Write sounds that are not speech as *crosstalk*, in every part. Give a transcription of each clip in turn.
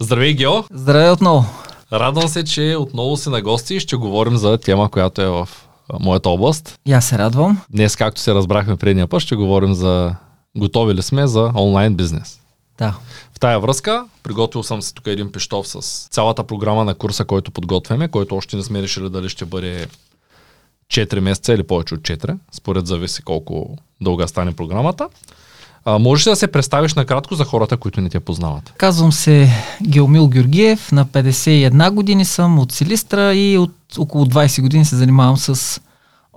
Здравей, Гео! Здравей отново! Радвам се, че отново си на гости и ще говорим за тема, която е в моята област. И аз се радвам. Днес, както се разбрахме предния път, ще говорим за готови ли сме за онлайн бизнес. Да. В тая връзка, приготвил съм си тук един пищов с цялата програма на курса, който подготвяме, който още не сме решили дали ще бъде 4 месеца или повече от 4, според зависи колко дълга стане програмата. А, можеш ли да се представиш накратко за хората, които не те познават? Казвам се Геомил Георгиев, на 51 години съм от Силистра и от около 20 години се занимавам с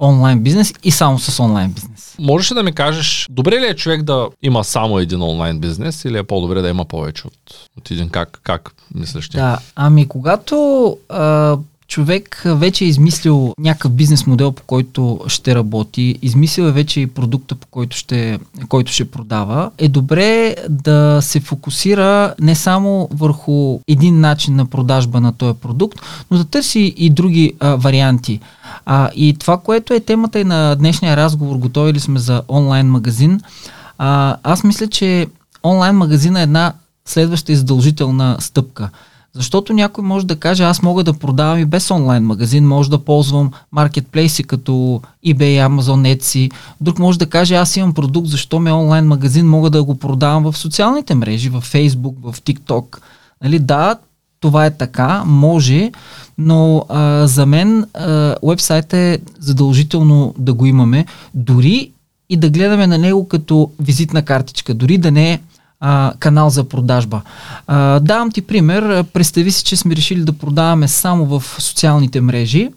онлайн бизнес и само с онлайн бизнес. Можеш ли да ми кажеш, добре ли е човек да има само един онлайн бизнес или е по-добре да има повече от, от един? Как, как мислиш ти? Да, ами когато а, човек вече е измислил някакъв бизнес модел, по който ще работи, измислил е вече и продукта, по който ще, който ще продава, е добре да се фокусира не само върху един начин на продажба на този продукт, но да търси и други а, варианти. А, и това, което е темата и на днешния разговор, готови ли сме за онлайн магазин, а, аз мисля, че онлайн магазин е една следваща и задължителна стъпка – защото някой може да каже, аз мога да продавам и без онлайн магазин, може да ползвам маркетплейси като eBay, Amazon, Etsy. Друг може да каже, аз имам продукт, защо ме онлайн магазин, мога да го продавам в социалните мрежи, в Facebook, в TikTok. Нали, да, това е така, може, но а, за мен а, е задължително да го имаме, дори и да гледаме на него като визитна картичка, дори да не е а, канал за продажба. А, давам ти пример. Представи си, че сме решили да продаваме само в социалните мрежи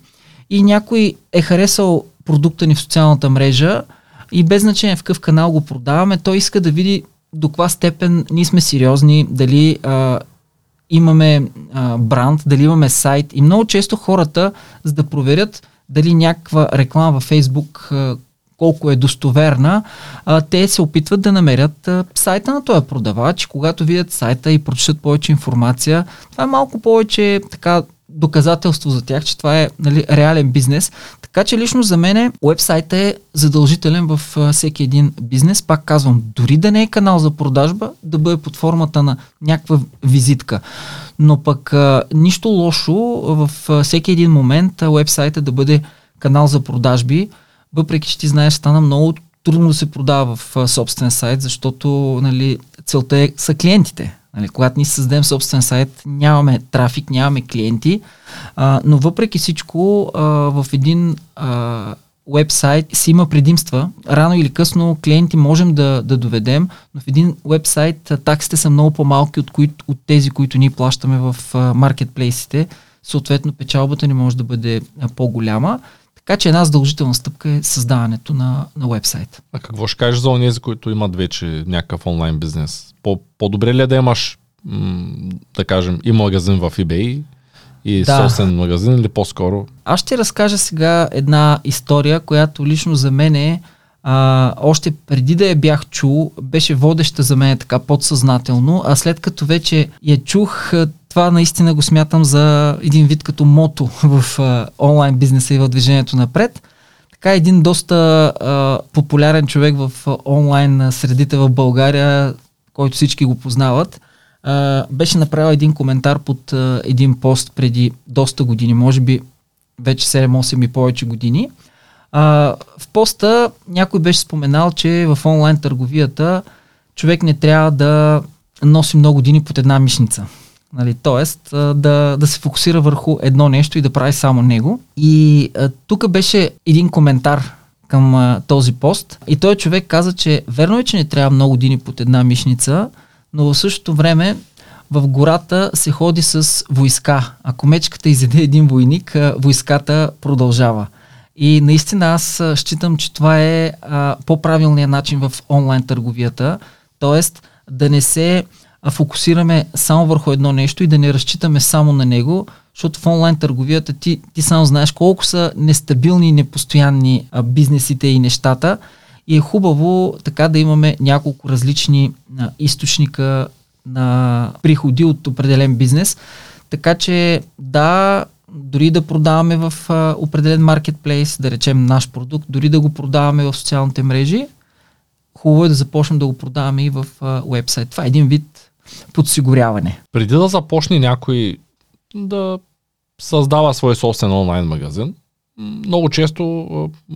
и някой е харесал продукта ни в социалната мрежа и без значение в какъв канал го продаваме, той иска да види до каква степен ние сме сериозни, дали а, имаме а, бранд, дали имаме сайт и много често хората, за да проверят дали някаква реклама във Фейсбук, колко е достоверна, а, те се опитват да намерят а, сайта на този продавач. Когато видят сайта и прочитат повече информация, това е малко повече така доказателство за тях, че това е нали, реален бизнес. Така че лично за мен уебсайт е задължителен в а, всеки един бизнес. Пак казвам, дори да не е канал за продажба, да бъде под формата на някаква визитка. Но пък а, нищо лошо в всеки един момент уебсайта да бъде канал за продажби, въпреки че ти знаеш, стана много трудно да се продава в а, собствен сайт, защото нали, целта е, са клиентите. Нали, когато ние създадем собствен сайт, нямаме трафик, нямаме клиенти, а, но въпреки всичко а, в един а, вебсайт си има предимства. Рано или късно клиенти можем да, да доведем, но в един вебсайт таксите са много по-малки от, кои, от тези, които ние плащаме в маркетплейсите. Съответно, печалбата ни може да бъде по-голяма. Така че една задължителна стъпка е създаването на, на вебсайт. А какво ще кажеш за онези, които имат вече някакъв онлайн бизнес? По, по-добре ли е да имаш, м- да кажем, и магазин в eBay, и да. собствен магазин или по-скоро? Аз ще разкажа сега една история, която лично за мен е а, още преди да я бях чул, беше водеща за мен така подсъзнателно, а след като вече я чух, това наистина го смятам за един вид като мото *laughs* в а, онлайн бизнеса и в движението напред. Така един доста а, популярен човек в а, онлайн средите в България, който всички го познават, а, беше направил един коментар под а, един пост преди доста години, може би вече 7-8 и повече години. А, в поста някой беше споменал, че в онлайн търговията човек не трябва да носи много години под една мишница. Нали, тоест да, да се фокусира върху едно нещо и да прави само него. И тук беше един коментар към а, този пост и той човек каза, че верно е, че не трябва много години под една мишница, но в същото време в гората се ходи с войска. Ако мечката изеде един войник, войската продължава. И наистина аз считам, че това е а, по-правилният начин в онлайн търговията, т.е. да не се фокусираме само върху едно нещо и да не разчитаме само на него, защото в онлайн търговията ти, ти само знаеш колко са нестабилни и непостоянни а, бизнесите и нещата и е хубаво така да имаме няколко различни а, източника на приходи от определен бизнес. Така че да, дори да продаваме в а, определен маркетплейс, да речем наш продукт, дори да го продаваме в социалните мрежи, хубаво е да започнем да го продаваме и в уебсайт. Това е един вид подсигуряване. Преди да започне някой да създава свой собствен онлайн магазин, много често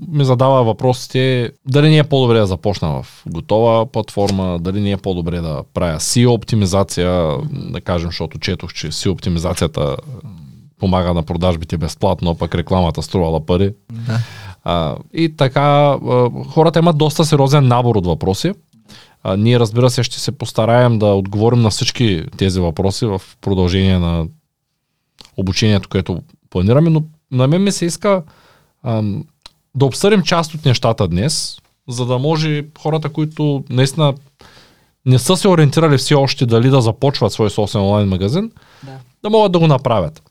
ми задава въпросите дали не е по-добре да започна в готова платформа, дали не е по-добре да правя SEO оптимизация, да кажем, защото четох, че SEO оптимизацията помага на продажбите безплатно, пък рекламата струвала пари. Да. А, и така, а, хората имат доста сериозен набор от въпроси. А, ние, разбира се, ще се постараем да отговорим на всички тези въпроси в продължение на обучението, което планираме, но на мен ми се иска ам, да обсъдим част от нещата днес, за да може хората, които наистина не са се ориентирали все още дали да започват свой собствен онлайн магазин, Да. да могат да го направят.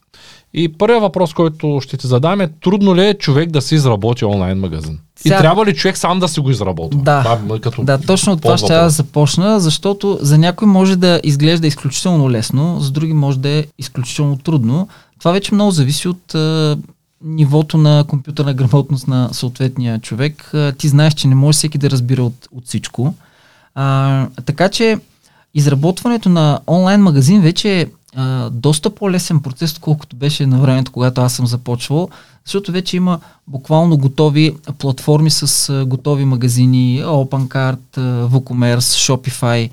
И първият въпрос, който ще ти задам е, трудно ли е човек да си изработи онлайн магазин? Сега- И трябва ли човек сам да си го изработва? Да. Това като Да, точно от това ще аз започна, защото за някой може да изглежда изключително лесно, за други може да е изключително трудно. Това вече много зависи от а, нивото на компютърна грамотност на съответния човек. А, ти знаеш, че не може всеки да разбира от, от всичко. А, така че изработването на онлайн магазин вече е а, доста по-лесен процес, отколкото беше на времето, когато аз съм започвал, защото вече има буквално готови платформи с готови магазини, OpenCart, WooCommerce, Shopify.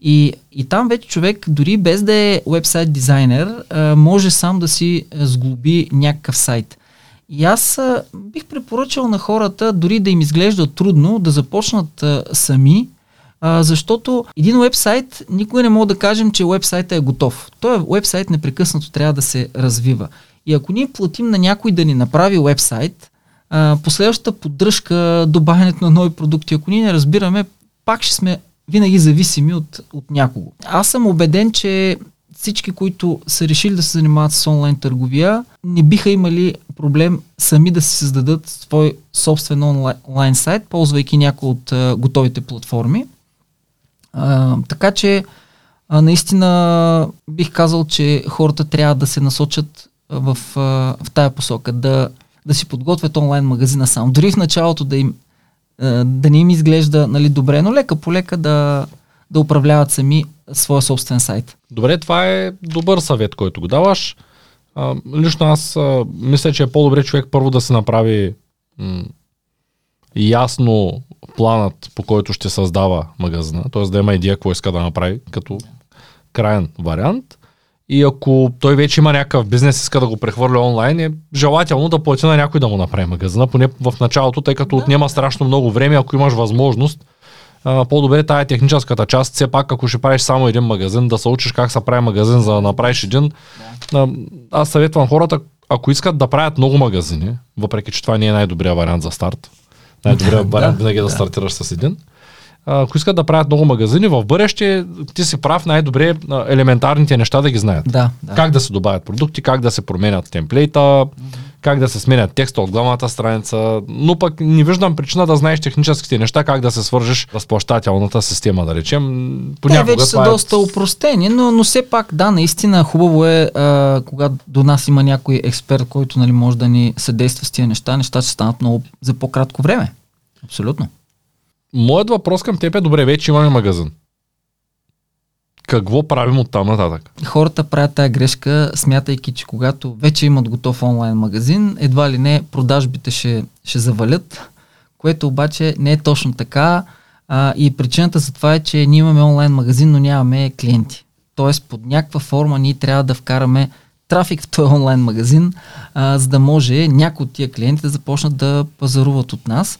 И, и там вече човек, дори без да е вебсайт дизайнер, може сам да си сглоби някакъв сайт. И аз бих препоръчал на хората, дори да им изглежда трудно, да започнат сами, защото един вебсайт, никога не мога да кажем, че вебсайтът е готов. Той вебсайт непрекъснато трябва да се развива. И ако ние платим на някой да ни направи вебсайт, а, последващата поддръжка, добавянето на нови продукти, ако ние не разбираме, пак ще сме винаги зависими от, от някого. Аз съм убеден, че всички, които са решили да се занимават с онлайн търговия, не биха имали проблем сами да си създадат свой собствен онлайн, сайт, ползвайки някои от а, готовите платформи. А, така че а, наистина бих казал, че хората трябва да се насочат в, в тая посока, да, да си подготвят онлайн магазина сам. Дори в началото да им да не им изглежда нали, добре, но лека по лека да, да управляват сами своя собствен сайт. Добре, това е добър съвет, който го даваш. А, лично аз а, мисля, че е по-добре човек първо да се направи м- ясно планът, по който ще създава магазина, т.е. да има идея какво иска да направи като крайен вариант. И ако той вече има някакъв бизнес, иска да го прехвърля онлайн, е желателно да плати на някой да му направи магазина, поне в началото, тъй като отнема страшно много време, ако имаш възможност. По-добре тая техническата част, все пак ако ще правиш само един магазин, да се учиш как се прави магазин, за да направиш един. Аз съветвам хората, ако искат да правят много магазини, въпреки че това не е най-добрият вариант за старт, най-добрият Да, вариант винаги е да, да. стартираш с един. Ако искат да правят много магазини, в бъдеще ти си прав, най-добре елементарните неща да ги знаят. Да, да. Как да се добавят продукти, как да се променят темплейта, как да се сменят текста от главната страница, но пък не виждам причина да знаеш техническите неща, как да се свържеш разплащателната система, да речем. Те Понякога вече са е- доста упростени, но, но все пак, да, наистина хубаво е, а, когато до нас има някой експерт, който нали, може да ни съдейства с тия неща, нещата ще станат много за по-кратко време. Абсолютно. Моят въпрос към теб е, добре, вече имаме магазин. Какво правим от там нататък? Хората правят тази грешка, смятайки, че когато вече имат готов онлайн магазин, едва ли не продажбите ще, ще завалят, което обаче не е точно така. А, и причината за това е, че ние имаме онлайн магазин, но нямаме клиенти. Тоест, под някаква форма ние трябва да вкараме трафик в този онлайн магазин, а, за да може някои от тия клиенти да започнат да пазаруват от нас,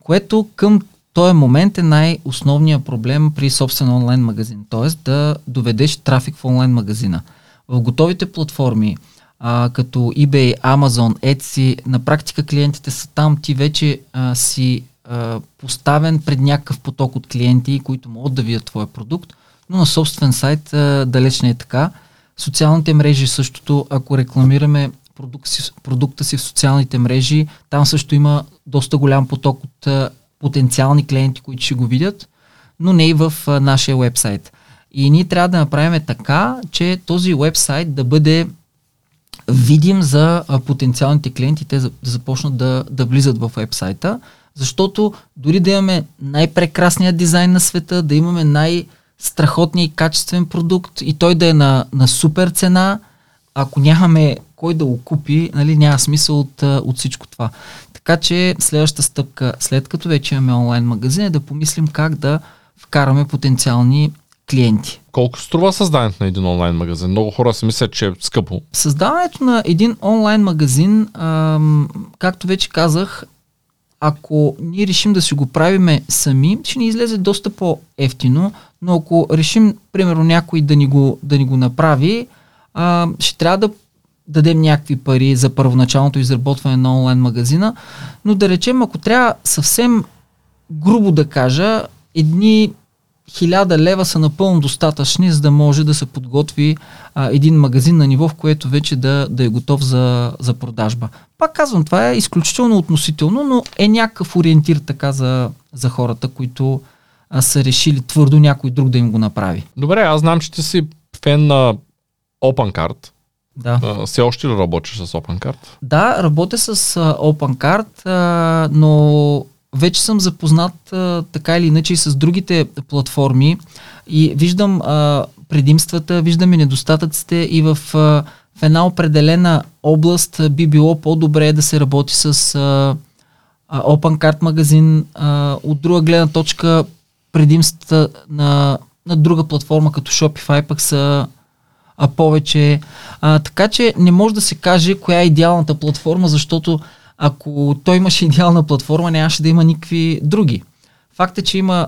което към този момент е най-основният проблем при собствен онлайн магазин. Тоест да доведеш трафик в онлайн магазина. В готовите платформи, а, като eBay, Amazon, Etsy, на практика клиентите са там, ти вече а, си а, поставен пред някакъв поток от клиенти, които могат да видят твоя продукт, но на собствен сайт а, далеч не е така. Социалните мрежи същото, ако рекламираме продукт си, продукта си в социалните мрежи, там също има доста голям поток от а, потенциални клиенти, които ще го видят, но не и в а, нашия вебсайт. И ние трябва да направим така, че този вебсайт да бъде видим за а, потенциалните клиенти, те започнат да, да влизат в вебсайта, защото дори да имаме най-прекрасният дизайн на света, да имаме най- страхотния и качествен продукт и той да е на, на супер цена, ако нямаме кой да го купи, нали, няма смисъл от, от всичко това. Така че следващата стъпка, след като вече имаме онлайн магазин, е да помислим как да вкараме потенциални клиенти. Колко струва създаването на един онлайн магазин? Много хора си мислят, че е скъпо. Създаването на един онлайн магазин, ам, както вече казах, ако ние решим да си го правиме сами, ще ни излезе доста по-ефтино, но ако решим, примерно, някой да ни го, да ни го направи, а, ще трябва да дадем някакви пари за първоначалното изработване на онлайн магазина, но да речем, ако трябва съвсем грубо да кажа, едни хиляда лева са напълно достатъчни, за да може да се подготви а, един магазин на ниво, в което вече да, да е готов за, за продажба. Пак казвам, това е изключително относително, но е някакъв ориентир така за, за хората, които а, са решили твърдо някой друг да им го направи. Добре, аз знам, че ти си фен на OpenCard. Да. А, все още ли работиш с OpenCard? Да, работя с OpenCard, а, но вече съм запознат а, така или иначе и с другите платформи и виждам а, предимствата, виждам и недостатъците и в, а, в една определена област а, би било по-добре да се работи с а, а, OpenCard магазин. А, от друга гледна точка предимствата на, на друга платформа като Shopify пък са а повече. А, така че не може да се каже коя е идеалната платформа, защото ако той имаше идеална платформа, нямаше да има никакви други. Факт е, че има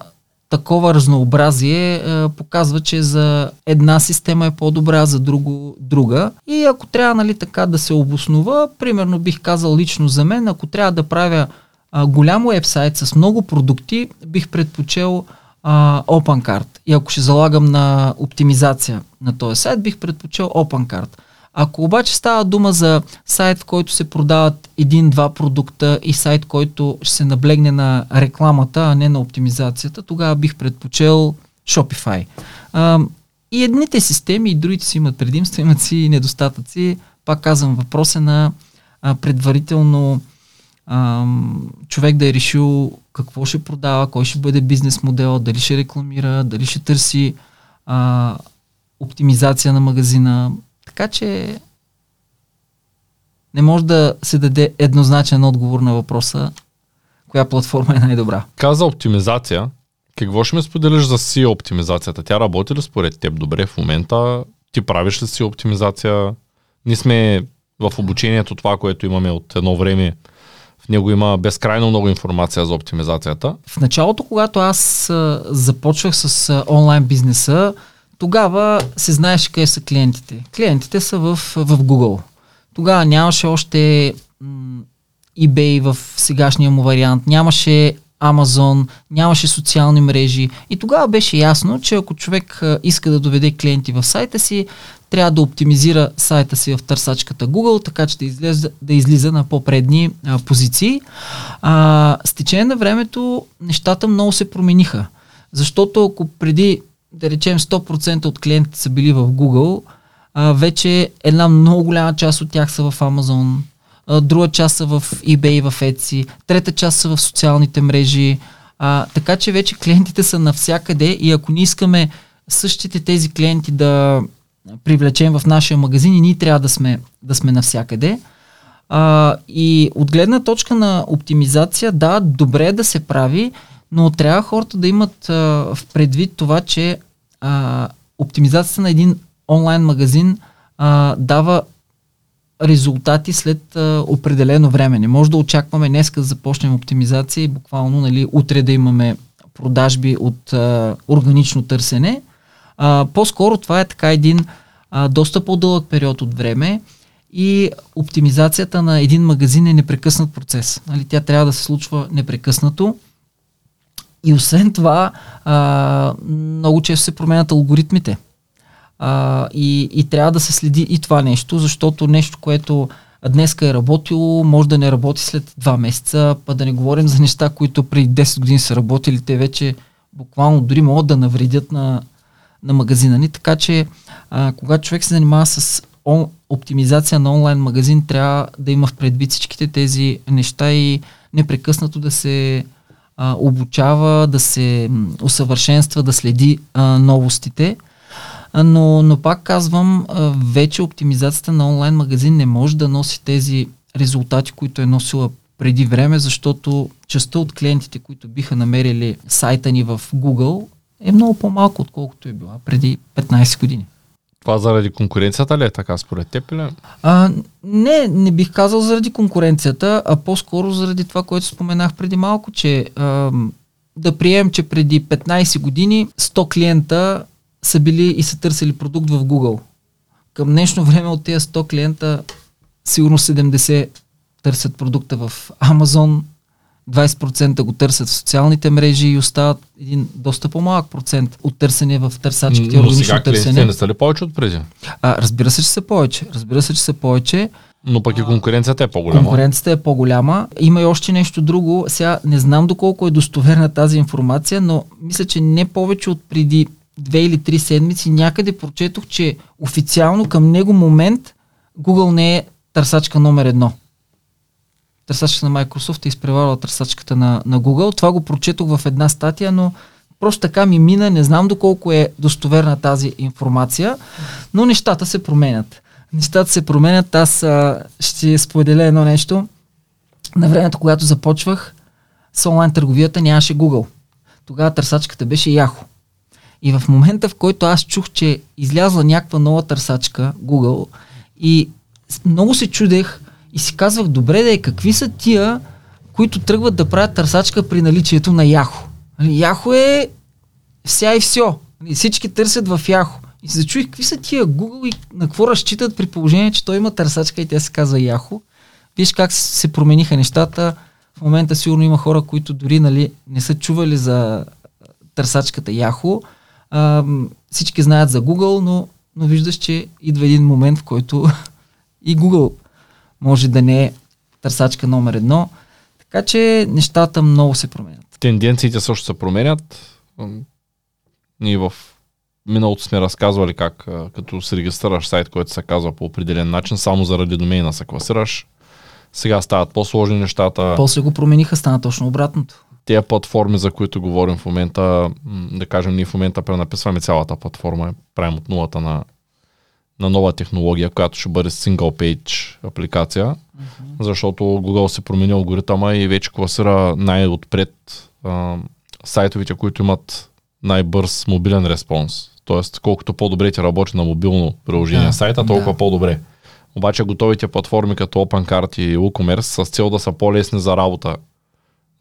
такова разнообразие, е, показва, че за една система е по-добра, за друго друга. И ако трябва нали, така да се обоснова, примерно бих казал лично за мен, ако трябва да правя а, голям вебсайт с много продукти, бих предпочел а, OpenCard. И ако ще залагам на оптимизация на този сайт, бих предпочел OpenCard. Ако обаче става дума за сайт, в който се продават един-два продукта и сайт, който ще се наблегне на рекламата, а не на оптимизацията, тогава бих предпочел Shopify. А, и едните системи, и другите си имат предимства, имат си и недостатъци. Пак казвам, въпрос е на а, предварително а, човек да е решил какво ще продава, кой ще бъде бизнес модел, дали ще рекламира, дали ще търси а, оптимизация на магазина. Така че не може да се даде еднозначен отговор на въпроса коя платформа е най-добра. Каза оптимизация. Какво ще ме споделиш за си оптимизацията? Тя работи ли според теб добре в момента? Ти правиш ли си оптимизация? Ние сме в обучението това, което имаме от едно време. В него има безкрайно много информация за оптимизацията. В началото, когато аз започвах с онлайн бизнеса, тогава се знаеше къде са клиентите. Клиентите са в, в Google. Тогава нямаше още eBay в сегашния му вариант, нямаше Amazon, нямаше социални мрежи. И тогава беше ясно, че ако човек иска да доведе клиенти в сайта си, трябва да оптимизира сайта си в търсачката Google, така че да излиза, да излиза на по-предни а, позиции. А, с течение на времето нещата много се промениха. Защото ако преди да речем 100% от клиентите са били в Google, а, вече една много голяма част от тях са в Amazon, а, друга част са в eBay, в Etsy, трета част са в социалните мрежи. А, така че вече клиентите са навсякъде и ако не искаме същите тези клиенти да привлечем в нашия магазин и ние трябва да сме, да сме навсякъде. А, и от гледна точка на оптимизация, да, добре е да се прави, но трябва хората да имат а, в предвид това, че а, оптимизацията на един онлайн магазин а, дава резултати след а, определено време. Не може да очакваме днес да започнем оптимизация и буквално нали, утре да имаме продажби от а, органично търсене. А, по-скоро това е така един а, доста по-дълъг период от време и оптимизацията на един магазин е непрекъснат процес. Нали, тя трябва да се случва непрекъснато. И освен това, а, много често се променят алгоритмите. А, и, и трябва да се следи и това нещо, защото нещо, което днеска е работило, може да не работи след два месеца, па да не говорим за неща, които преди 10 години са работили, те вече буквално дори могат да навредят на, на магазина ни. Така че, а, когато човек се занимава с он, оптимизация на онлайн магазин, трябва да има в предвид всичките тези неща и непрекъснато да се а, обучава, да се усъвършенства, да следи а, новостите. Но, но пак казвам, вече оптимизацията на онлайн магазин не може да носи тези резултати, които е носила преди време, защото частта от клиентите, които биха намерили сайта ни в Google, е много по-малко, отколкото е била преди 15 години. Това заради конкуренцията ли е така според теб или? А, не, не бих казал заради конкуренцията, а по-скоро заради това, което споменах преди малко, че а, да приемем, че преди 15 години 100 клиента са били и са търсили продукт в Google. Към днешно време от тези 100 клиента сигурно 70 търсят продукта в Amazon, 20% го търсят в социалните мрежи и остават един доста по-малък процент от търсене в търсачките, Но сега търсене. не са ли повече от преди? А, разбира се, че са повече. Разбира се, че са повече. Но пък и конкуренцията е по-голяма. Конкуренцията е по-голяма. Има и още нещо друго. Сега не знам доколко е достоверна тази информация, но мисля, че не повече от преди две или три седмици някъде прочетох, че официално към него момент Google не е търсачка номер едно. Търсачката на Microsoft е изпреварила търсачката на, на Google. Това го прочетох в една статия, но просто така ми мина. Не знам доколко е достоверна тази информация, но нещата се променят. Нещата се променят. Аз а, ще споделя едно нещо. На времето, когато започвах с онлайн търговията, нямаше Google. Тогава търсачката беше Yahoo. И в момента, в който аз чух, че излязла някаква нова търсачка, Google, и много се чудех и си казвах, добре да е, какви са тия, които тръгват да правят търсачка при наличието на Yahoo. Нали, Yahoo е вся и все. Нали, Всички търсят в Yahoo. И се зачуих какви са тия Google и на какво разчитат при положение, че той има търсачка и тя се казва Yahoo. Виж как се промениха нещата. В момента сигурно има хора, които дори нали, не са чували за търсачката м, всички знаят за Google, но, но виждаш, че идва един момент, в който *laughs* и Google може да не е търсачка номер едно. Така че нещата много се променят. Тенденциите също се променят. Ние в миналото сме разказвали как като се регистрираш сайт, който се казва по определен начин, само заради домейна се класираш. Сега стават по-сложни нещата. После го промениха, стана точно обратното. Тези платформи, за които говорим в момента, да кажем, ние в момента пренаписваме цялата платформа, правим от нулата на, на нова технология, която ще бъде single page апликация, защото Google се промени алгоритъма и вече класира най-отпред а, сайтовете, които имат най-бърз мобилен респонс. Тоест, колкото по-добре ти работи на мобилно приложение Да, сайта, толкова да. по-добре. Обаче готовите платформи като OpenCart и WooCommerce с цел да са по-лесни за работа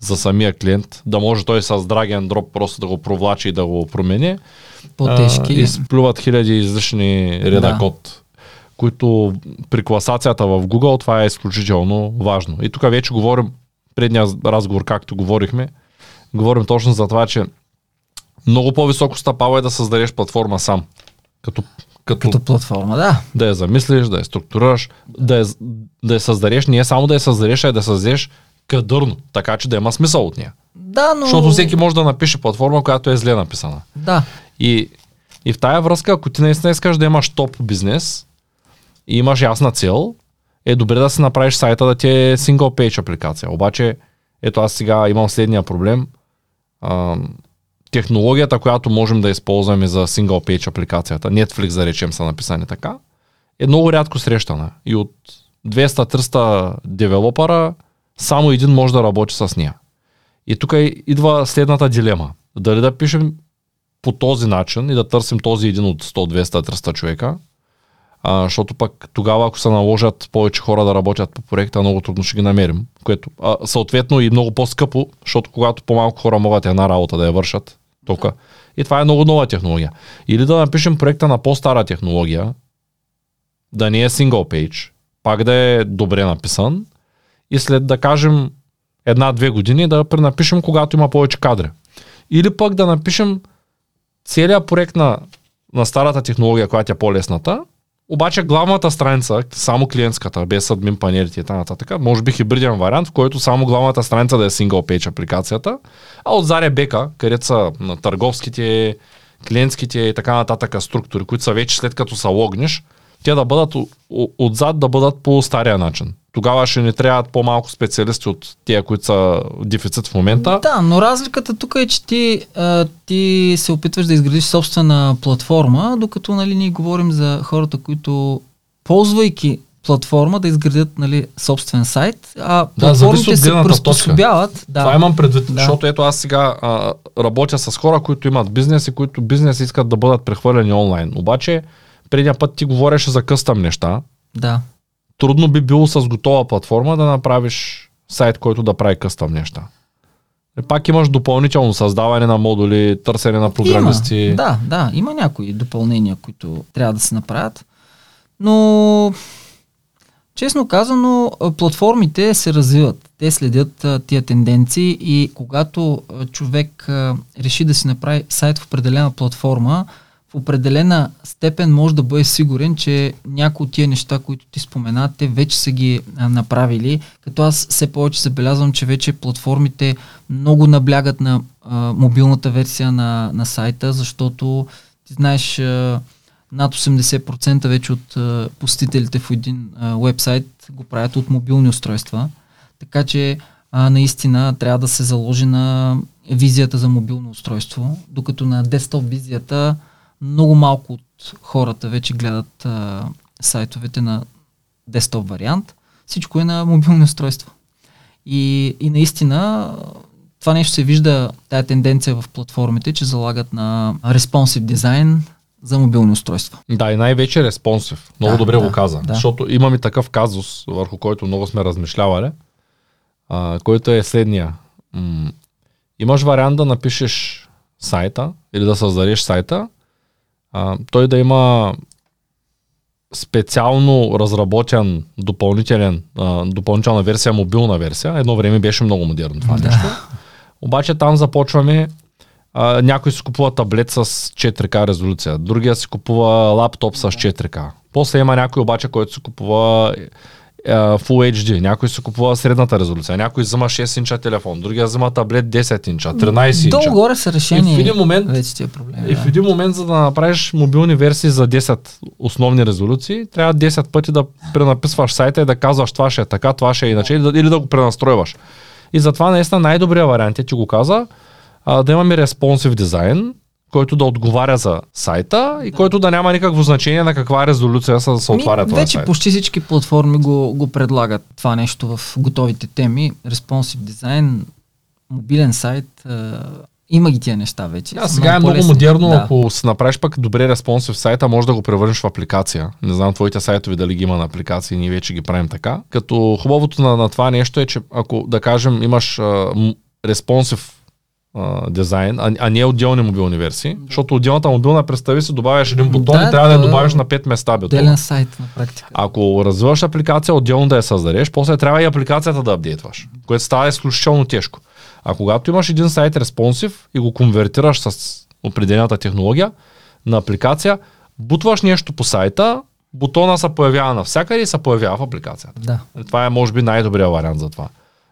за самия клиент, да може той с and drop просто да го провлачи и да го промени. По-тежки. А, изплюват хиляди излишни реда Да. код, които при класацията в Google това е изключително важно. И тук вече говорим, предния разговор, както говорихме, говорим точно за това, че много по-високо стъпало е да създадеш платформа сам. Като, като, Като платформа, да. да я замислиш, да я структурираш, да я, да я създадеш, не е само да я създадеш, а да създадеш кадърно, така че да има смисъл от нея. Да, но... Защото всеки може да напише платформа, която е зле написана. Да. И, и в тая връзка, ако ти наистина искаш да имаш топ бизнес и имаш ясна цел, е добре да си направиш сайта да ти е single page апликация. Обаче, ето аз сега имам следния проблем. А, технологията, която можем да използваме за single page апликацията, Netflix да речем са написани така, е много рядко срещана. И от 200-300 девелопера, само един може да работи с нея. И тук идва следната дилема. Дали да пишем по този начин и да търсим този един от 100, 200, 300 човека, а, защото пък тогава, ако се наложат повече хора да работят по проекта, много трудно ще ги намерим. Което а, съответно и много по-скъпо, защото когато по-малко хора могат една работа да я вършат, тока. И това е много нова технология. Или да напишем проекта на по-стара технология, да не е single page, пак да е добре написан и след да кажем една-две години да пренапишем, когато има повече кадри. Или пък да напишем целият проект на, на старата технология, която е по-лесната, обаче главната страница, само клиентската, без админ панелите и т.н. може би хибриден вариант, в който само главната страница да е single page апликацията, а отзаре бека, където са търговските, клиентските и така нататък структури, които са вече след като са логнеш, те да бъдат отзад, да бъдат по стария начин. Тогава ще ни трябват по-малко специалисти от тия, които са дефицит в момента. Да, но разликата тук е, че ти, а, ти се опитваш да изградиш собствена платформа, докато нали, ние говорим за хората, които ползвайки платформа да изградят нали, собствен сайт, а да, платформите се приспособяват. Да. Това имам предвид, да. защото ето аз сега а, работя с хора, които имат бизнес и които бизнес искат да бъдат прехвърлени онлайн. Обаче, предния път ти говореше за къстъм неща. Да. Трудно би било с готова платформа да направиш сайт, който да прави къстъм неща. И пак имаш допълнително създаване на модули, търсене на програмисти. Има, да, да, има някои допълнения, които трябва да се направят. Но Честно казано, платформите се развиват. Те следят тия тенденции и когато човек реши да си направи сайт в определена платформа, в определена степен може да бъде сигурен, че някои от тия неща, които ти спомена, те вече са ги а, направили. Като аз все повече забелязвам, че вече платформите много наблягат на а, мобилната версия на, на сайта, защото ти знаеш... А, над 80% вече от а, посетителите в един вебсайт го правят от мобилни устройства. Така че а, наистина трябва да се заложи на визията за мобилно устройство, докато на десктоп визията много малко от хората вече гледат а, сайтовете на десктоп вариант. Всичко е на мобилни устройства. И, и наистина това нещо се вижда, тая тенденция в платформите, че залагат на responsive дизайн, за мобилни устройства. Да, и най-вече респонсив. Много да, добре да, го каза. Да. Защото имаме такъв казус, върху който много сме размишлявали, а, който е следния. М- имаш вариант да напишеш сайта или да създадеш сайта, а, той да има специално разработен допълнителен, а, допълнителна версия, мобилна версия. Едно време беше много модерно това да. нещо. Обаче там започваме а, някой си купува таблет с 4К резолюция, другия си купува лаптоп с 4К. После има някой обаче, който си купува Full HD, някой си купува средната резолюция, някой взема 6 инча телефон, другия взема таблет 10 инча, 13 инча. Долу-горе са решени и в един момент, вече тия проблеми. И в един момент, за да направиш мобилни версии за 10 основни резолюции, трябва 10 пъти да пренаписваш сайта и да казваш това ще е така, това ще е иначе, или да, или да го пренастройваш. И затова наистина най-добрият вариант е, ти го каза, а, да имаме респонсив дизайн, който да отговаря за сайта и да. който да няма никакво значение на каква резолюция се, се отваря това Вече сайт. почти всички платформи го, го предлагат това нещо в готовите теми. Респонсив дизайн, мобилен сайт, има ги тия неща вече. Да, сега е много модерно, да. ако си направиш пък добре респонсив сайта, може да го превърнеш в апликация. Не знам твоите сайтове дали ги има на апликации, ние вече ги правим така. Като хубавото на, на това нещо е, че ако да кажем имаш респонсив дизайн, а, а не отделни мобилни версии, защото отделната мобилна, представи си, добавяш един бутон да, и трябва да я добавиш на 5 места. Отделен сайт на практика. Ако развиваш апликация, отделно да я създадеш, после трябва и апликацията да апдейтваш, което става изключително тежко. А когато имаш един сайт респонсив и го конвертираш с определената технология на апликация, бутваш нещо по сайта, бутона се появява навсякъде и се появява в апликацията. Да. Това е може би най-добрият вариант за това.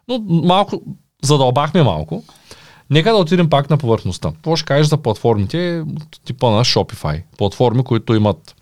Но малко, задълбахме малко. Нека да отидем пак на повърхността. Какво ще кажеш за платформите типа на Shopify? Платформи, които имат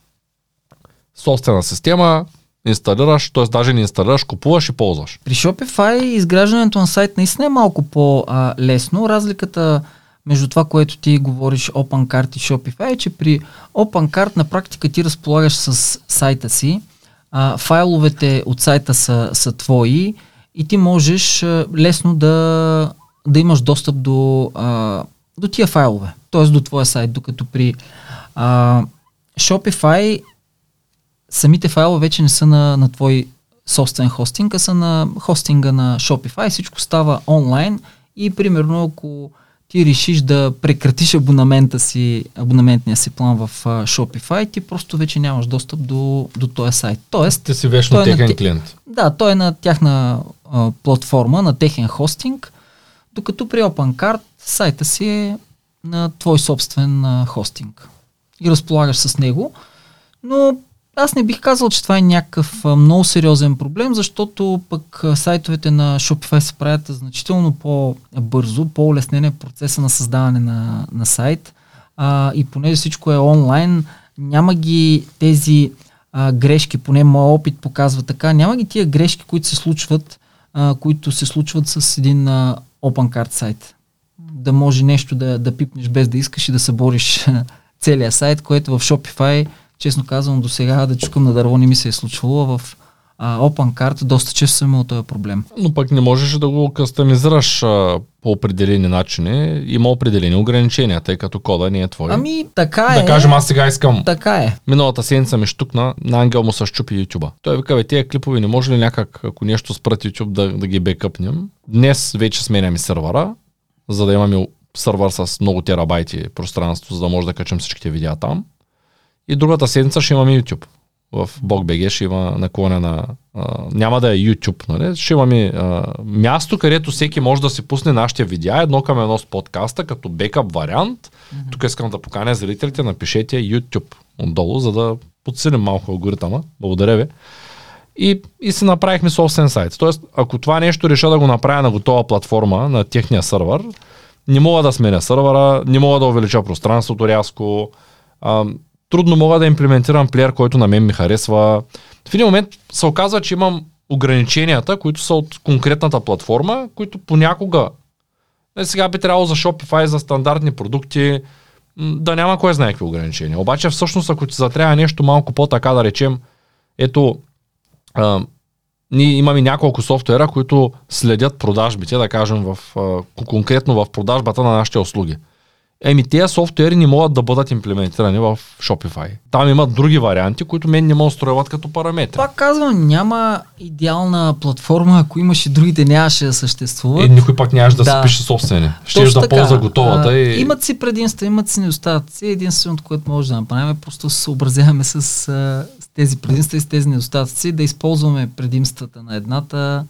собствена система, инсталираш, т.е. даже не инсталираш, купуваш и ползваш. При Shopify изграждането на сайт наистина е малко по-лесно. Разликата между това, което ти говориш OpenCart и Shopify е, че при OpenCart на практика ти разполагаш с сайта си, а, файловете от сайта са, са твои и ти можеш лесно да да имаш достъп до, а, до тия файлове, т.е. до твоя сайт, докато при а, Shopify самите файлове вече не са на, на твой собствен хостинг, а са на хостинга на Shopify. Всичко става онлайн и примерно ако ти решиш да прекратиш абонамента си, абонаментния си план в uh, Shopify, ти просто вече нямаш достъп до, до този сайт. Тоест, ти си вечно техен е клиент. Да, той е на тяхна uh, платформа, на техен хостинг докато при OpenCard сайта си е на твой собствен а, хостинг и разполагаш с него. Но аз не бих казал, че това е някакъв а, много сериозен проблем, защото пък а, сайтовете на Shopify се правят значително по-бързо, по-улеснен е процеса на създаване на, на сайт а, и понеже всичко е онлайн, няма ги тези а, грешки, поне моят опит показва така. Няма ги тия грешки, които се случват, а, които се случват с един а, open card сайт. Да може нещо да, да пипнеш без да искаш и да събориш целият сайт, което в Shopify, честно казвам, до сега да чукам на дърво не ми се е случвало. В а, OpenCart доста често съм имал този проблем. Но пък не можеш да го кастомизираш а, по определени начини. Има определени ограничения, тъй като кода не е твой. Ами, така да е. кажем, аз сега искам. Така е. Миналата седмица ми штукна, на Ангел му се щупи YouTube. Той вика, бе, тия клипове не може ли някак, ако нещо спрат YouTube, да, да ги бекъпнем. Днес вече сменяме сървъра, за да имаме сървър с много терабайти пространство, за да може да качим всичките видеа там. И другата седмица ще имаме YouTube в BogBG ще има наклонена, а, няма да е YouTube, нали? ще имаме а, място, където всеки може да си пусне нашите видеа едно към едно с подкаста, като бекап вариант. Mm-hmm. Тук искам да поканя зрителите, напишете YouTube отдолу, за да подсилим малко алгоритъма. Благодаря ви. И, и си направихме собствен сайт. Тоест, ако това нещо реша да го направя на готова платформа, на техния сървър, не мога да сменя сървъра, не мога да увелича пространството рязко, а, трудно мога да имплементирам плеер, който на мен ми харесва. В един момент се оказва, че имам ограниченията, които са от конкретната платформа, които понякога е, сега би трябвало за Shopify, за стандартни продукти, да няма кой знае какви ограничения. Обаче всъщност, ако ти затрябва нещо малко по-така да речем, ето, а, ние имаме няколко софтуера, които следят продажбите, да кажем, в, а, конкретно в продажбата на нашите услуги. Еми, тези софтуери не могат да бъдат имплементирани в Shopify. Там имат други варианти, които мен не могат да строят като параметри. Пак казвам, няма идеална платформа, ако имаше другите, нямаше да съществува. Е, никой пак нямаше да, да. си пише собствени. Ще да ползва готовата. А, и... Имат си предимства, имат си недостатъци. Единственото, което може да направим е просто се съобразяваме с, с тези предимства и с тези недостатъци, да използваме предимствата на едната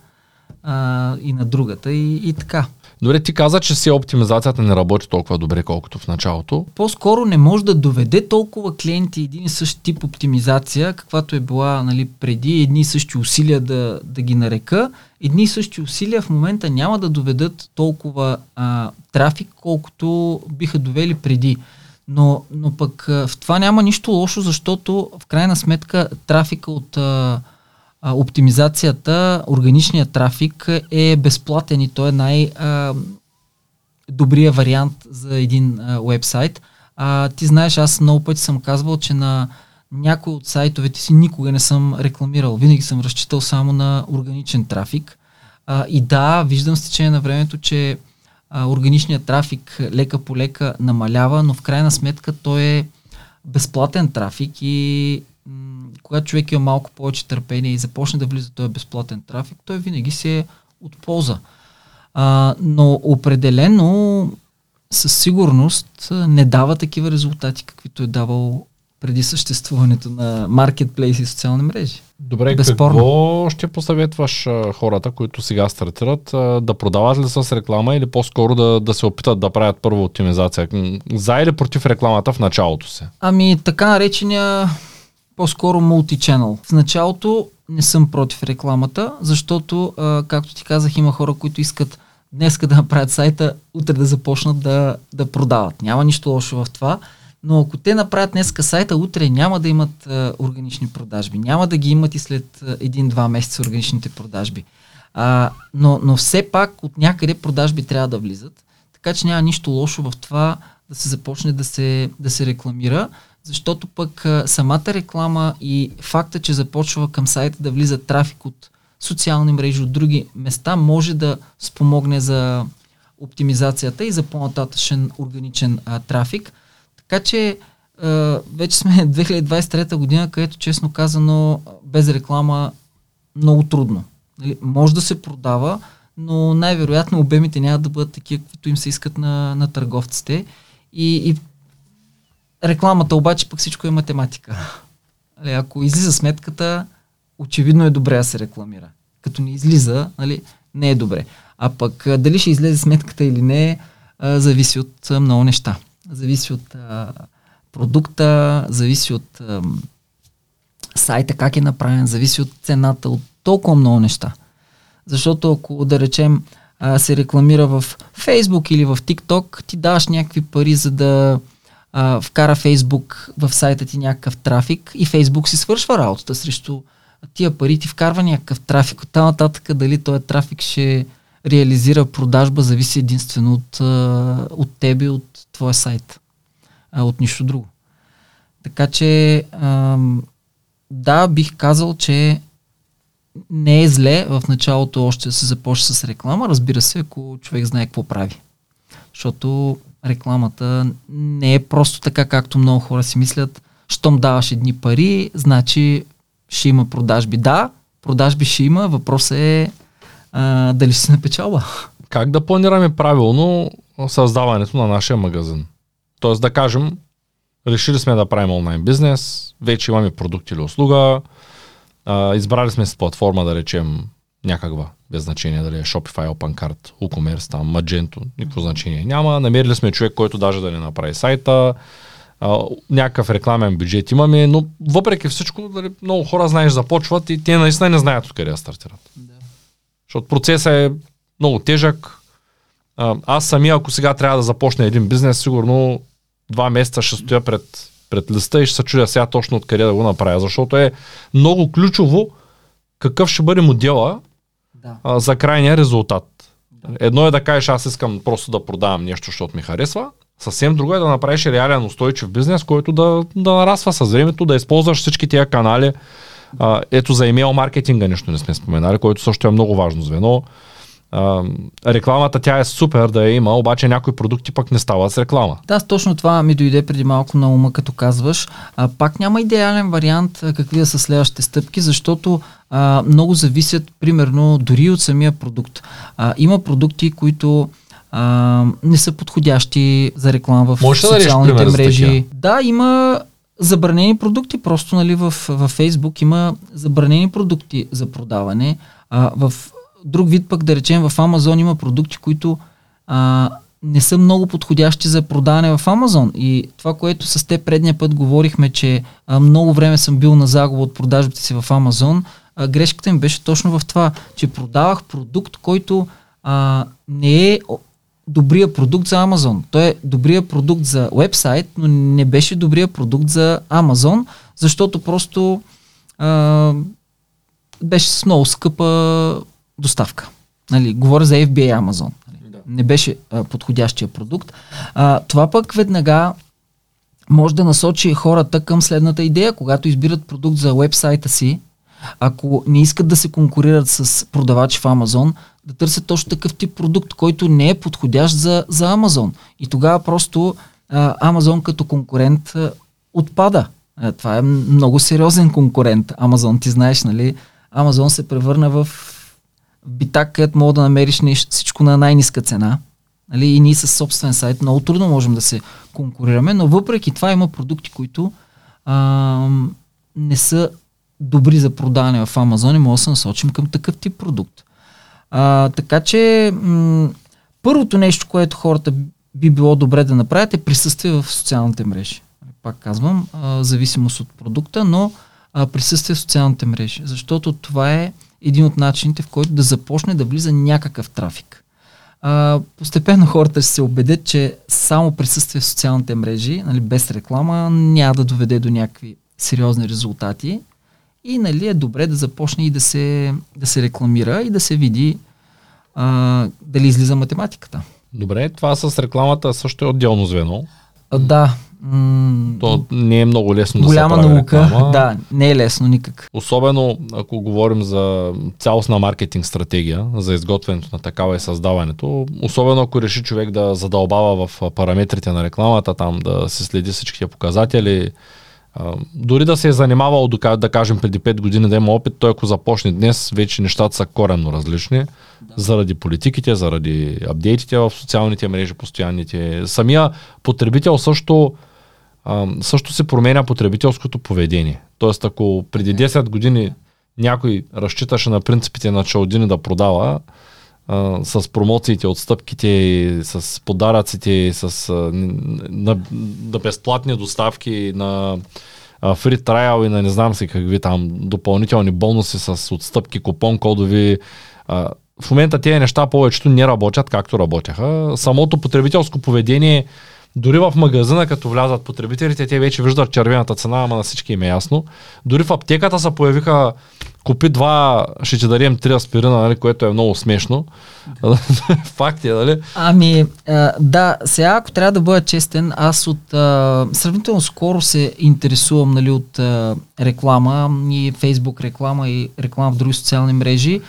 а, и на другата и, и така. Добре, ти каза, че си оптимизацията не работи толкова добре, колкото в началото. По-скоро не може да доведе толкова клиенти един и същ тип оптимизация, каквато е била нали, преди, едни и същи усилия да, да ги нарека. Едни и същи усилия в момента няма да доведат толкова а, трафик, колкото биха довели преди. Но, но пък в това няма нищо лошо, защото в крайна сметка трафика от а, а, оптимизацията, органичният трафик е безплатен и той е най-добрият вариант за един а, вебсайт. А, ти знаеш, аз много пъти съм казвал, че на някои от сайтовете си никога не съм рекламирал. Винаги съм разчитал само на органичен трафик. А, и да, виждам с течение на времето, че а, органичният трафик лека по лека намалява, но в крайна сметка той е безплатен трафик и когато човек има малко повече търпение и започне да влиза този безплатен трафик, той винаги се е от полза. А, но определено със сигурност не дава такива резултати, каквито е давал преди съществуването на маркетплейс и социални мрежи. Добре, Безспорно. какво ще посъветваш а, хората, които сега стартират, а, да продават ли с реклама или по-скоро да, да се опитат да правят първо оптимизация? За или против рекламата в началото се? Ами така наречения по-скоро мултичанъл. В началото не съм против рекламата, защото, а, както ти казах, има хора, които искат днеска да направят сайта, утре да започнат да, да продават. Няма нищо лошо в това, но ако те направят днеска сайта, утре няма да имат а, органични продажби. Няма да ги имат и след един-два месеца органичните продажби. А, но, но все пак от някъде продажби трябва да влизат. Така че няма нищо лошо в това да се започне да се, да се рекламира защото пък самата реклама и факта, че започва към сайта да влиза трафик от социални мрежи, от други места, може да спомогне за оптимизацията и за по-нататъчен органичен а, трафик. Така че а, вече сме *laughs* 2023 година, където честно казано без реклама много трудно. Нали? Може да се продава, но най-вероятно обемите няма да бъдат такива, които им се искат на, на търговците. И, и Рекламата обаче пък всичко е математика. Нали, ако излиза сметката, очевидно е добре да се рекламира. Като не излиза, нали, не е добре. А пък дали ще излезе сметката или не, а, зависи от а, много неща. Зависи от а, продукта, зависи от а, сайта как е направен, зависи от цената, от толкова много неща. Защото ако да речем а, се рекламира в Facebook или в TikTok, ти даваш някакви пари за да а, вкара Фейсбук в сайта ти някакъв трафик и Фейсбук си свършва работата срещу тия пари ти вкарва някакъв трафик. От нататък дали този трафик ще реализира продажба, зависи единствено от, от тебе, от твоя сайт. А, от нищо друго. Така че да, бих казал, че не е зле в началото още да се започне с реклама, разбира се, ако човек знае какво прави. Защото рекламата не е просто така, както много хора си мислят. Щом даваш едни пари, значи ще има продажби. Да, продажби ще има, въпросът е а, дали ще се напечалва. Как да планираме правилно създаването на нашия магазин? Тоест да кажем, решили сме да правим онлайн бизнес, вече имаме продукт или услуга, а, избрали сме с платформа да речем някаква, без значение дали е Shopify, OpenCart, WooCommerce, там, Magento, никакво значение няма. Намерили сме човек, който даже да ни направи сайта, а, някакъв рекламен бюджет имаме, но въпреки всичко, дали, много хора, знаеш, започват и те наистина не знаят откъде да стартират. Да. Защото процесът е много тежък. А, аз самия, ако сега трябва да започна един бизнес, сигурно два месеца ще стоя пред, пред листа и ще се чудя сега точно откъде да го направя, защото е много ключово какъв ще бъде модела да. а, за крайния резултат. Да. Едно е да кажеш, аз искам просто да продавам нещо, защото ми харесва. Съвсем друго е да направиш реален устойчив бизнес, който да, да нараства с времето, да използваш всички тия канали. А, ето за имейл маркетинга нещо не сме споменали, който също е много важно звено. А, рекламата тя е супер да я има, обаче някои продукти пък не стават с реклама. Да, точно това ми дойде преди малко на ума, като казваш. А, пак няма идеален вариант какви да са следващите стъпки, защото а, много зависят, примерно, дори от самия продукт. А, има продукти, които а, не са подходящи за реклама в Може социалните да мрежи. Да, има забранени продукти, просто нали, в, в Фейсбук има забранени продукти за продаване. А, в друг вид пък, да речем, в Амазон има продукти, които а, не са много подходящи за продаване в Амазон. И това, което с те предния път говорихме, че а, много време съм бил на загуба от продажбите си в Амазон, а, грешката ми беше точно в това, че продавах продукт, който а, не е добрия продукт за Амазон. Той е добрия продукт за вебсайт, но не беше добрия продукт за Амазон, защото просто а, беше с много скъпа доставка. Нали, говоря за FBA Amazon. Нали, да. Не беше а, подходящия продукт. А, това пък веднага може да насочи хората към следната идея, когато избират продукт за вебсайта си, ако не искат да се конкурират с продавачи в Амазон, да търсят точно такъв тип продукт, който не е подходящ за, за Амазон. И тогава просто Амазон като конкурент а, отпада. А, това е много сериозен конкурент. Амазон, ти знаеш, нали? Амазон се превърна в битак, където мога да намериш нещо, всичко на най-ниска цена. Нали? И ние с собствен сайт много трудно можем да се конкурираме, но въпреки това има продукти, които а, не са добри за продаване в Амазон и може да се насочим към такъв тип продукт. А, така че м- първото нещо, което хората би било добре да направят е присъствие в социалните мрежи. Пак казвам, а, зависимост от продукта, но а, присъствие в социалните мрежи. Защото това е един от начините, в който да започне да влиза някакъв трафик. А, постепенно хората ще се убедят, че само присъствие в социалните мрежи, нали, без реклама, няма да доведе до някакви сериозни резултати. И нали, е добре да започне и да се, да се рекламира и да се види а, дали излиза математиката. Добре, това с рекламата също е отделно звено. А, да. М- То не е много лесно голяма да се прави наука. Реклама. *laughs* Да, не е лесно никак. Особено ако говорим за цялостна маркетинг стратегия, за изготвянето на такава и създаването. Особено ако реши човек да задълбава в параметрите на рекламата, там да се следи всичките показатели, а, дори да се е занимавал, да кажем, преди 5 години да има опит, той ако започне днес, вече нещата са коренно различни. Да. Заради политиките, заради апдейтите в социалните мрежи, постоянните. Самия потребител също, а, също се променя потребителското поведение. Тоест, ако преди 10 години някой разчиташе на принципите на Чалдини да продава, а, с промоциите, отстъпките, с подаръците, с а, на, на безплатни доставки, на фри трайл и на не знам си какви там допълнителни бонуси с отстъпки, купон, кодови. А, в момента тези неща повечето не работят както работеха. Самото потребителско поведение Дори в магазина, като влязат потребителите, те вече виждат червената цена, ама на всички им е ясно. Дори в аптеката се появиха купи два, ще ти дадем три аспирина, нали, което е много смешно. *laughs* Факт е, нали? Ами, а, да, сега ако трябва да бъда честен, аз от а, сравнително скоро се интересувам нали, от а, реклама и фейсбук реклама и реклама в други социални мрежи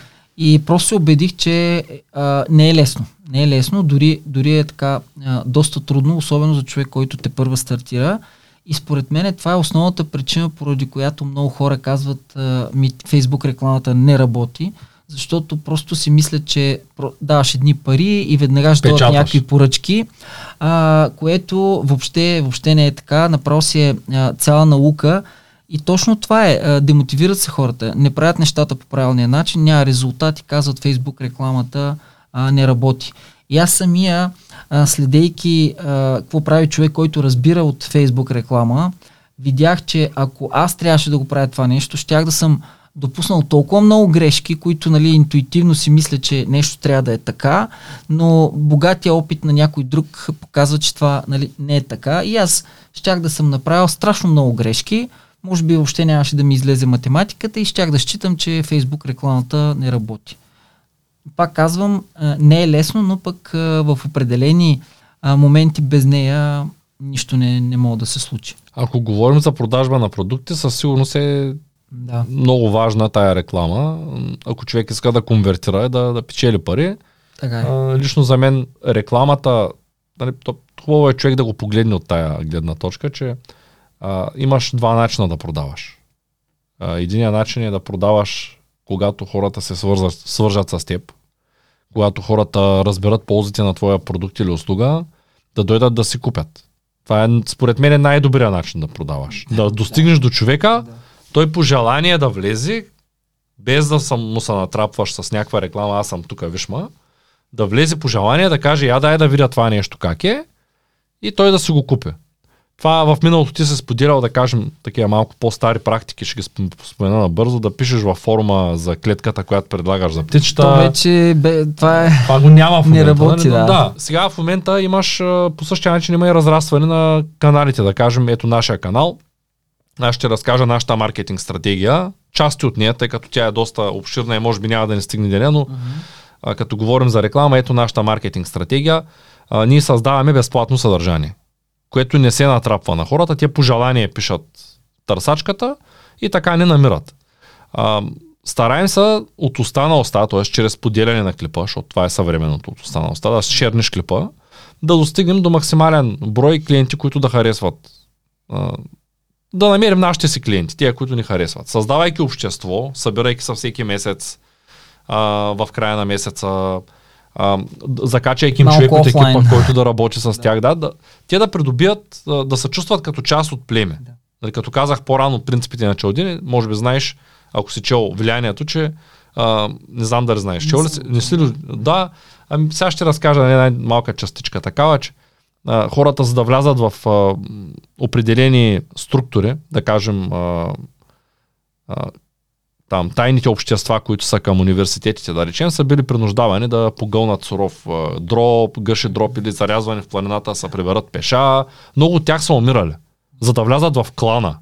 и просто се убедих, че а, не е лесно. Не е лесно, дори, дори е така а, доста трудно, особено за човек, който те първа стартира. И според мен това е основната причина, поради която много хора казват а, ми Фейсбук рекламата не работи, защото просто си мислят, че даваш едни пари и веднага ще дадат някакви поръчки, а, което въобще, въобще не е така. Направо си е а, цяла наука и точно това е. Демотивират се хората, не правят нещата по правилния начин, няма резултати, казват Фейсбук рекламата а, не работи. И аз самия, а, следейки а, какво прави човек, който разбира от Фейсбук реклама, видях, че ако аз трябваше да го правя това нещо, щях да съм допуснал толкова много грешки, които нали, интуитивно си мисля, че нещо трябва да е така, но богатия опит на някой друг показва, че това нали, не е така. И аз щях да съм направил страшно много грешки, може би въобще нямаше да ми излезе математиката и щях да считам, че Фейсбук рекламата не работи. Пак казвам, не е лесно, но пък в определени моменти без нея нищо не, не може да се случи. Ако говорим за продажба на продукти, със сигурност е да. много важна тая реклама. Ако човек иска да конвертира, да, да печели пари. Така е. А, лично за мен рекламата, нали, хубаво е човек да го погледне от тая гледна точка, че а, имаш два начина да продаваш. Единият начин е да продаваш, когато хората се свързат, свържат с теб, когато хората разберат ползите на твоя продукт или услуга, да дойдат да си купят. Това е, според мен, е най-добрият начин да продаваш. Да достигнеш до човека, той по желание да влезе, без да съм, му се натрапваш с някаква реклама, аз съм тук, вишма, да влезе по желание, да каже, я дай да видя това нещо как е, и той да си го купи. Това в миналото ти се споделял, да кажем, такива малко по-стари практики, ще ги спомена набързо, да пишеш във форума за клетката, която предлагаш за птичета. То вече, бе, това е... Това го няма в момента. Не работи, нали? да. да. Сега в момента имаш, по същия начин има и разрастване на каналите, да кажем, ето нашия канал. Аз ще разкажа нашата маркетинг стратегия, части от нея, тъй като тя е доста обширна и може би няма да не стигне деня, но uh-huh. като говорим за реклама, ето нашата маркетинг стратегия. Ние създаваме безплатно съдържание което не се натрапва на хората. Те по желание пишат търсачката и така не намират. А, стараем се от уста на уста, т.е. чрез поделяне на клипа, защото това е съвременното от уста на уста, да шерниш клипа, да достигнем до максимален брой клиенти, които да харесват. А, да намерим нашите си клиенти, тия, които ни харесват. Създавайки общество, събирайки се всеки месец, а, в края на месеца, а, закачайки им човек от екипа, който да работи с тях, да, да, те да придобият, да, се чувстват като част от племе. Да. Нали, като казах по-рано принципите на Чалдини, може би знаеш, ако си чел влиянието, че а, не знам дали знаеш. Чел ли си? Не си ли? Да, ами сега ще разкажа една малка частичка такава, че а, хората за да влязат в а, определени структури, да кажем а, а, там тайните общества, които са към университетите, да речем, са били принуждавани да погълнат суров дроб, гъши дроб или зарязване в планината, са приберат пеша. Много от тях са умирали, за да влязат в клана.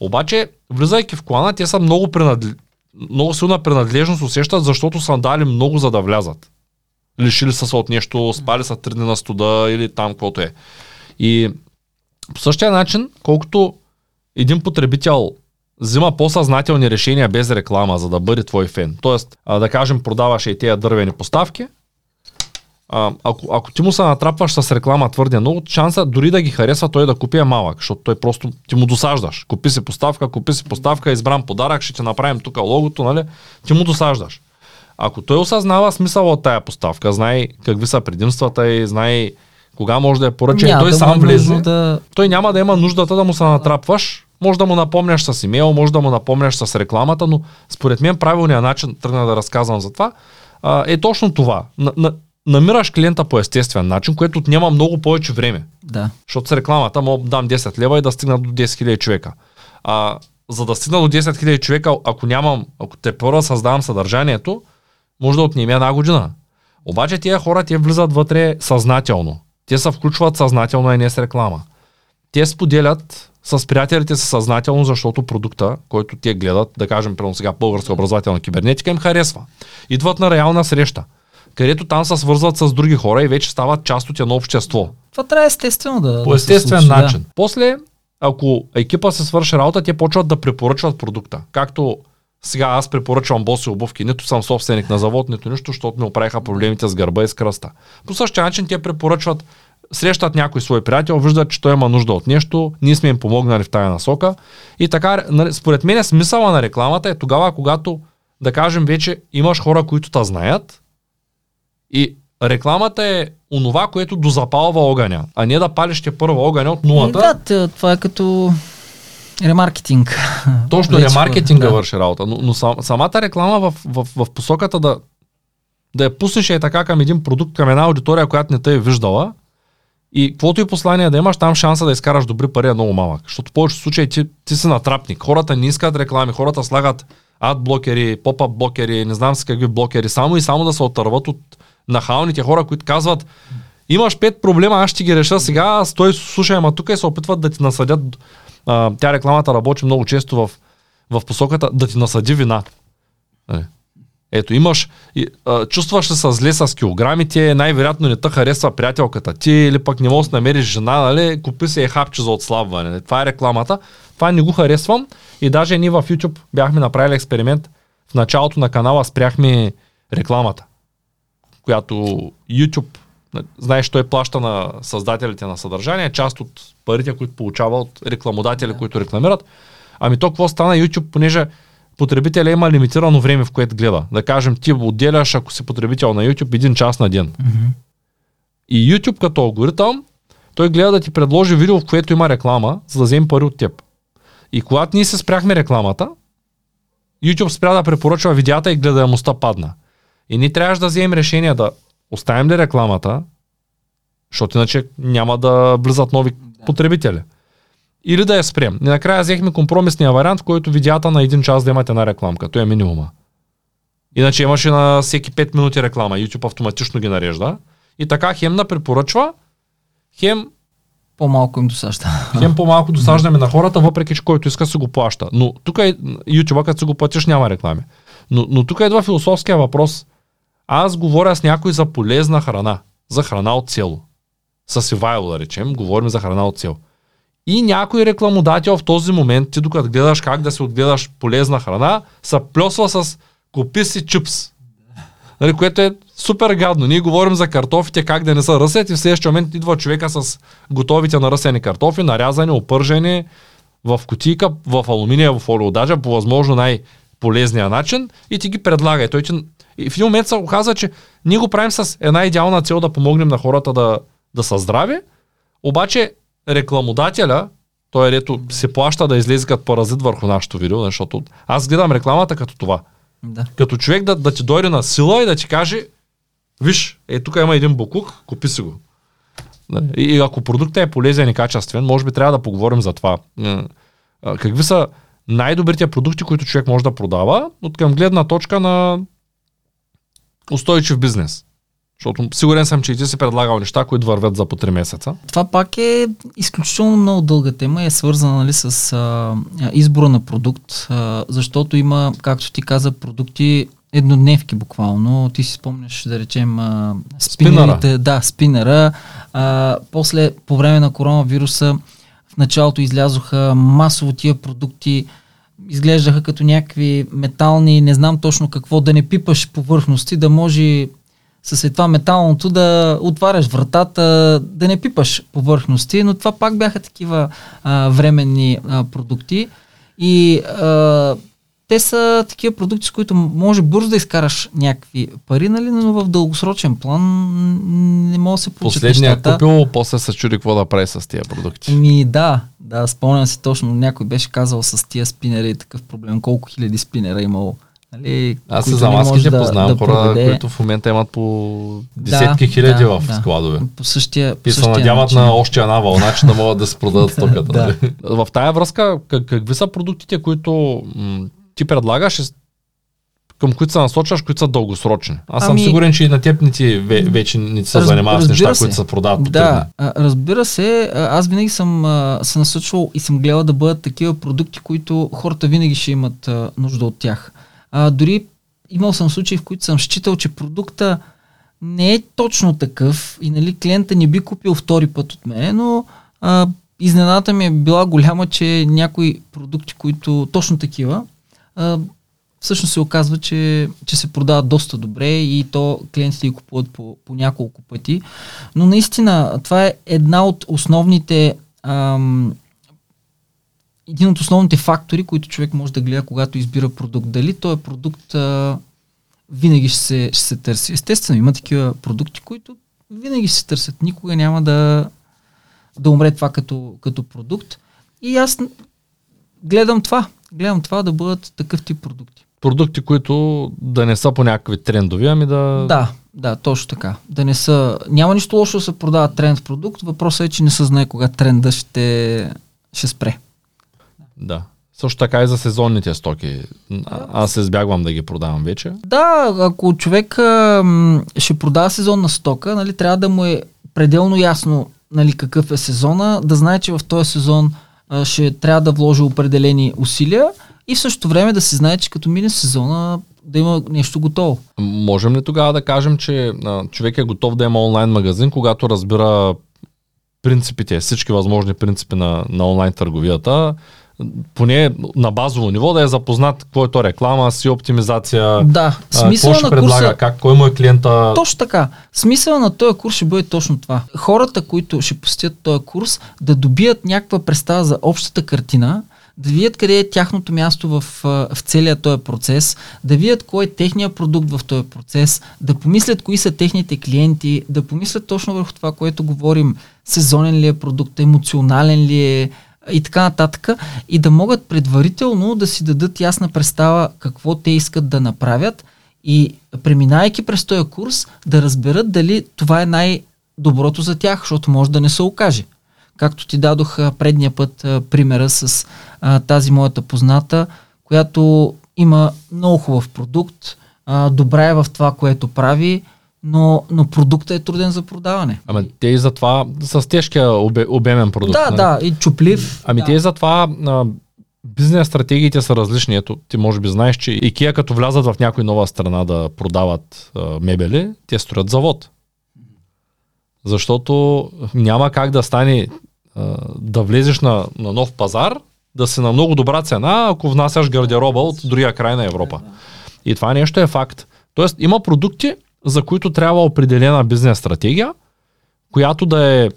Обаче, влизайки в клана, те са много, принадле... много силна принадлежност усещат, защото са дали много за да влязат. Лишили са се от нещо, спали са три дни на студа или там каквото е. И по същия начин, колкото един потребител взима по-съзнателни решения без реклама, за да бъде твой фен. Тоест, а, да кажем, продаваш и тези дървени поставки, а, ако, ако ти му се натрапваш с реклама твърде много, шанса дори да ги харесва той да купи е малък, защото той просто ти му досаждаш. Купи си поставка, купи си поставка, избран подарък, ще ти направим тук логото, нали? Ти му досаждаш. Ако той осъзнава смисъл от тая поставка, знае какви са предимствата и знае кога може да я поръча, той да сам влезе, да... той няма да има нуждата да му се натрапваш може да му напомняш с имейл, може да му напомняш с рекламата, но според мен правилният начин, тръгна да разказвам за това, е точно това. На, на, намираш клиента по естествен начин, което отнема много повече време. Да. Защото с рекламата мога да дам 10 лева и да стигна до 10 000 човека. А, за да стигна до 10 000 човека, ако нямам, ако те първа създавам съдържанието, може да отнеме една година. Обаче тия хора, те влизат вътре съзнателно. Те се включват съзнателно, а не с реклама. Те споделят с приятелите си съзнателно, защото продукта, който те гледат, да кажем, прямо сега българска образователна кибернетика, им харесва. Идват на реална среща, където там се свързват с други хора и вече стават част от едно общество. Това трябва естествено да. По да естествен случи, начин. Да. После, ако екипа се свърши работа, те почват да препоръчват продукта. Както сега аз препоръчвам боси обувки, нито съм собственик на завод, нито нищо, защото ми оправиха проблемите с гърба и с кръста. По същия начин те препоръчват, срещат някой свой приятел, виждат, че той има нужда от нещо, ние сме им помогнали в тая насока. И така, нали, според мен смисъла на рекламата е тогава, когато, да кажем, вече имаш хора, които те знаят и рекламата е онова, което дозапалва огъня, а не да палиш те първо огъня от нулата. да, т- това е като ремаркетинг. Точно Вече, ремаркетинга да. върши работа, но, но сам, самата реклама в, в, в посоката да, да я пуснеш е така към един продукт, към една аудитория, която не те е виждала и каквото и послание да имаш, там шанса да изкараш добри пари е много малък. Защото в повечето случаи ти, ти си натрапник. Хората не искат реклами, хората слагат адблокери, поп-ап блокери, не знам си какви блокери, само и само да се отърват от нахалните хора, които казват имаш пет проблема, аз ще ги реша сега, стой, слушай, ама тук и се опитват да ти насъдят. А, тя рекламата работи много често в, в посоката да ти насъди вина. Ето, имаш, и, а, чувстваш се зле с килограмите, най-вероятно не те харесва приятелката ти, или пък не можеш да намериш жена, нали? купи се е хапче за отслабване. Това е рекламата. Това не го харесвам и даже ние в YouTube бяхме направили експеримент. В началото на канала спряхме рекламата, която YouTube, знаеш, той плаща на създателите на съдържание, част от парите, които получава от рекламодатели, Да. които рекламират. Ами то какво стана YouTube, понеже потребителя има лимитирано време, в което гледа. Да кажем, ти отделяш, ако си потребител на YouTube, един час на ден. Мгм. И YouTube като алгоритъм, той гледа да ти предложи видео, в което има реклама, за да вземе пари от теб. И когато ние се спряхме рекламата, YouTube спря да препоръчва видеята и гледаемостта падна. И ние трябваше да вземем решение да оставим ли рекламата, защото иначе няма да влизат нови потребители. Или да я спрем. И накрая взехме компромисния вариант, в който видеята на един час да имат една рекламка. Той е минимума. Иначе имаше на всеки 5 минути реклама. YouTube автоматично ги нарежда. И така хем да препоръчва, хем, По-малко им досажда. хем *laughs* по-малко досаждаме на хората, въпреки че който иска си го плаща. Но тук е YouTube, като си го платиш, няма реклами. Но, но тук идва философския въпрос. Аз говоря с някой за полезна храна. За храна от село. С Ивайло, да речем, говорим за храна от село. И някой рекламодател в този момент, ти докато гледаш как да се отгледаш полезна храна, се плесва с купи си чипс. Нали, което е супер гадно. Ние говорим за картофите, как да не са ръсет и в следващия момент идва човека с готовите наръсени картофи, нарязани, опържени в кутийка, в алуминиево фолио, даже по възможно най-полезния начин и ти ги предлага. И, той ти... и в един момент се оказа, че ние го правим с една идеална цел да помогнем на хората да, да са здрави, обаче рекламодателя, той е дето се плаща да излезе като паразит върху нашото видео, защото аз гледам рекламата като това. Да. Като човек да, да ти дойде на сила и да ти каже, виж, е тук има един буклук, купи си го. И, и ако продуктът е полезен и качествен, може би трябва да поговорим за това. Какви са най-добрите продукти, които човек може да продава, от към гледна точка на устойчив бизнес. Защото сигурен съм, че и ти си предлагал неща, които вървят за по 3 месеца. Това пак е изключително много дълга тема и е свързана нали, с а, избора на продукт, а, защото има, както ти каза, продукти еднодневки буквално. Ти си спомняш, да речем, а, спинерите, да, спинера. А, после, по време на коронавируса, в началото излязоха масово тия продукти, изглеждаха като някакви метални, не знам точно какво, да не пипаш повърхности, да може с това металното да отваряш вратата, да не пипаш повърхности, но това пак бяха такива а, временни а, продукти и а, те са такива продукти, с които може бързо да изкараш някакви пари, нали, но в дългосрочен план не може да се получат Последният нещата. купил, после се чуди какво да прави с тия продукти. Ми да, да, спомням си точно, някой беше казал с тия спинери и такъв проблем, колко хиляди спинера е имало. Нали, Аз за маските да- познавам да хора, проведе. които в момента имат по десетки хиляди да, в да. складове. По същия, по И се надяват начин. на още една вълна, че да могат да се продадат *laughs* стоката. Да. нали? В тая връзка, как, какви са продуктите, които м- ти предлагаш, към които се насочваш, които са дългосрочни. Аз съм Ами- сигурен, че и на теб не ти ве- вече не ти се Раз- занимаваш с неща, се. които се продават по Да, разбира се, аз винаги съм се насочвал и съм гледал да бъдат такива продукти, които хората винаги ще имат нужда от тях. А, дори имал съм случаи, в които съм считал, че продукта не е точно такъв и нали, клиента не би купил втори път от мен, но а, изненадата ми е била голяма, че някои продукти, които точно такива, а, всъщност се оказва, че, че се продават доста добре и то клиентите ги купуват по, по няколко пъти. Но наистина, това е една от основните ам, един от основните фактори, които човек може да гледа, когато избира продукт. Дали този продукт а, винаги ще се, ще се търси. Естествено, има такива продукти, които винаги ще се търсят. Никога няма да, да умре това като, като продукт. И аз гледам това. Гледам това да бъдат такъв тип продукти. Продукти, които да не са по някакви трендови, ами да... Да, да, точно така. Да не са... Няма нищо лошо да се продава тренд продукт. Въпросът е, че не се знае кога тренда ще, ще спре. Да. Също така и за сезонните стоки. А, аз избягвам да ги продавам вече. Да, ако човек а, м, ще продава сезонна стока, нали, трябва да му е пределно ясно нали, какъв е сезона, да знае, че в този сезон а, ще трябва да вложи определени усилия и в същото време да се знае, че като мине сезона да има нещо готово. Можем ли тогава да кажем, че а, човек е готов да има онлайн магазин, когато разбира принципите, всички възможни принципи на, на онлайн търговията, поне на базово ниво да е запознат какво е то реклама, си оптимизация, Да, смисъл на предлага, курса... как, кой му е клиента. Точно така. Смисъл на този курс ще бъде точно това. Хората, които ще посетят този курс, да добият някаква представа за общата картина, да видят къде е тяхното място в, в целия този процес, да видят кой е техният продукт в този процес, да помислят кои са техните клиенти, да помислят точно върху това, което говорим, сезонен ли е продукт, емоционален ли е и така нататък, и да могат предварително да си дадат ясна представа какво те искат да направят и преминайки през този курс да разберат дали това е най-доброто за тях, защото може да не се окаже. Както ти дадох предния път примера с а, тази моята позната, която има много хубав продукт, а, добра е в това, което прави, но, но продуктът е труден за продаване. Ама те и затова с тежкия обе, обемен продукт. да, нали? да, и чуплив. Ами да. те и затова а, бизнес стратегиите са различни. Ето, ти може би знаеш, че IKEA като влязат в някоя нова страна да продават а, мебели, те строят завод. Защото няма как да стане а, да влезеш на, на нов пазар, да си на много добра цена, ако внасяш гардероба от другия край на Европа. И това нещо е факт. Тоест има продукти, за които трябва определена бизнес стратегия, която да е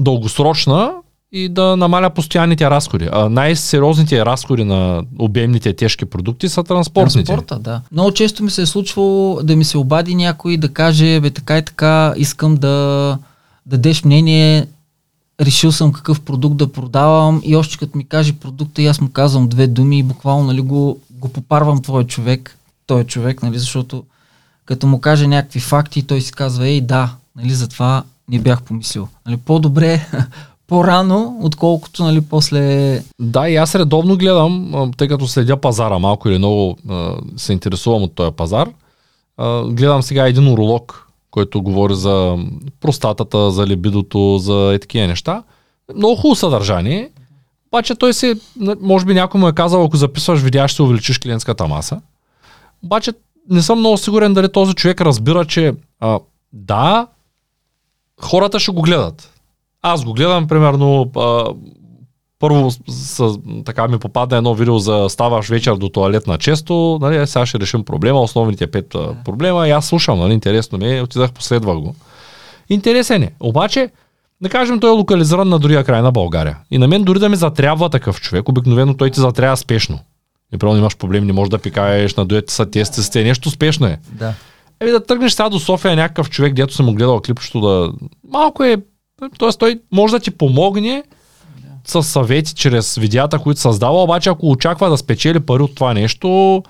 дългосрочна и да намаля постоянните разходи. А най-сериозните разходи на обемните тежки продукти са транспортните. Транспорта, да. Много често ми се е случвало да ми се обади някой да каже, бе така и така, искам да дадеш мнение, решил съм какъв продукт да продавам и още като ми каже продукта и аз му казвам две думи и буквално нали, го, го попарвам твой човек, той човек, нали, защото като му каже някакви факти, той си казва, ей да, нали, затова не бях помислил. Нали, по-добре *laughs* по-рано, отколкото нали, после... Да, и аз редовно гледам, тъй като следя пазара малко или много се интересувам от този пазар. Гледам сега един уролог, който говори за простатата, за либидото, за е такива неща. Много хубаво съдържание. Обаче той се, може би някой му е казал, ако записваш видеа, ще увеличиш клиентската маса. Обаче не съм много сигурен дали този човек разбира, че а, да, хората ще го гледат. Аз го гледам, примерно, а, първо с, така ми попадна едно видео за ставаш вечер до туалетна често, нали, сега ще решим проблема, основните пет а, проблема и аз слушам, нали, интересно ми е, отидах, последвах го. Интересен е. Обаче, да кажем, той е локализиран на другия край на България. И на мен дори да ми затрябва такъв човек, обикновено той ти затрябва спешно. Правилно имаш проблем, не можеш да пикаеш, надуете са тестите, нещо спешно е. Да. Еми да тръгнеш сега до София някакъв човек, дето съм му гледал клипчето да... Малко е... Тоест той може да ти помогне с съвети чрез видеята, които създава, обаче ако очаква да спечели пари от това нещо,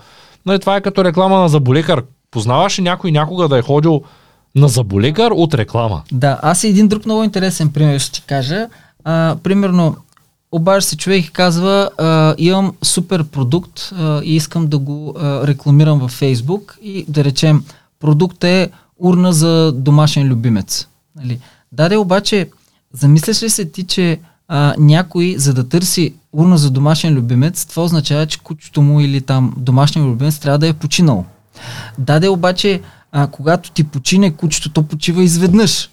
нали, това е като реклама на заболекар. Познаваш ли някой някога да е ходил на заболекар от реклама? Да, аз и един друг много интересен пример ще ти кажа. А, примерно, обажда се човек и казва, а, имам супер продукт а, и искам да го а, рекламирам във Фейсбук и да речем, продукт е урна за домашен любимец. Нали? Даде обаче, замисляш ли се ти, че а, някой, за да търси урна за домашен любимец, това означава, че кучето му или там домашния любимец трябва да е починал. Даде обаче, а, когато ти почине кучето, то почива изведнъж.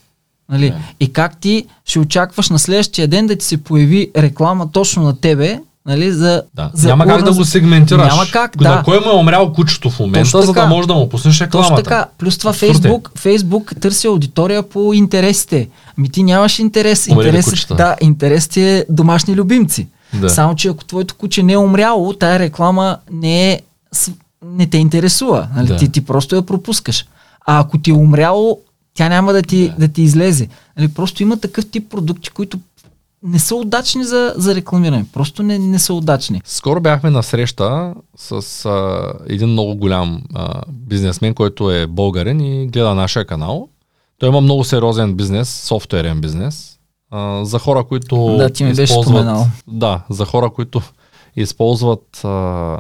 Нали? Yeah. И как ти ще очакваш на следващия ден да ти се появи реклама точно на тебе, Нали, за, да. за Няма как да го сегментираш. Няма как, да. На кой му е умрял кучето в момента, точно за да може да му пуснеш рекламата. Точно така. Плюс това Фейсбук, Фейсбук търси аудитория по интересите. Ми ти нямаш интерес. интерес да, интерес ти е домашни любимци. Да. Само, че ако твоето куче не е умряло, тая реклама не е не те интересува. Нали? Да. Ти, ти просто я пропускаш. А ако ти е умряло, тя няма да ти, да. Да ти излезе. Нали? Просто има такъв тип продукти, които не са удачни за, за рекламиране. Просто не, не са удачни. Скоро бяхме на среща с а, един много голям а, бизнесмен, който е българен и гледа нашия канал. Той има много сериозен бизнес, софтуерен бизнес. А, за хора, които. Да, ти ми беше споменал. Да, за хора, които използват. А,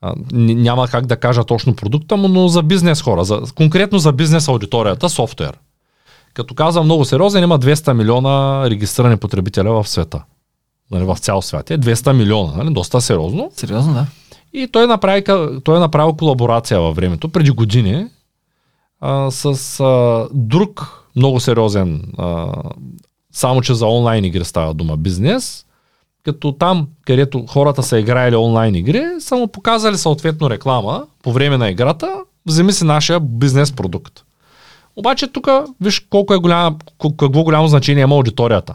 а, няма как да кажа точно продукта му, но за бизнес хора, за, конкретно за бизнес аудиторията, софтуер. Като казвам много сериозен, има 200 милиона регистрирани потребителя в света. Нали, в цял свят е 200 милиона, нали, доста сериозно. Сериозно, да. И той, направи, той е направил колаборация във времето, преди години, а, с а, друг много сериозен, а, само че за онлайн игри става дума бизнес, като там, където хората са играели онлайн игри, са му показали съответно реклама по време на играта, вземи си нашия бизнес продукт. Обаче тук виж колко е голямо, какво голямо значение има аудиторията.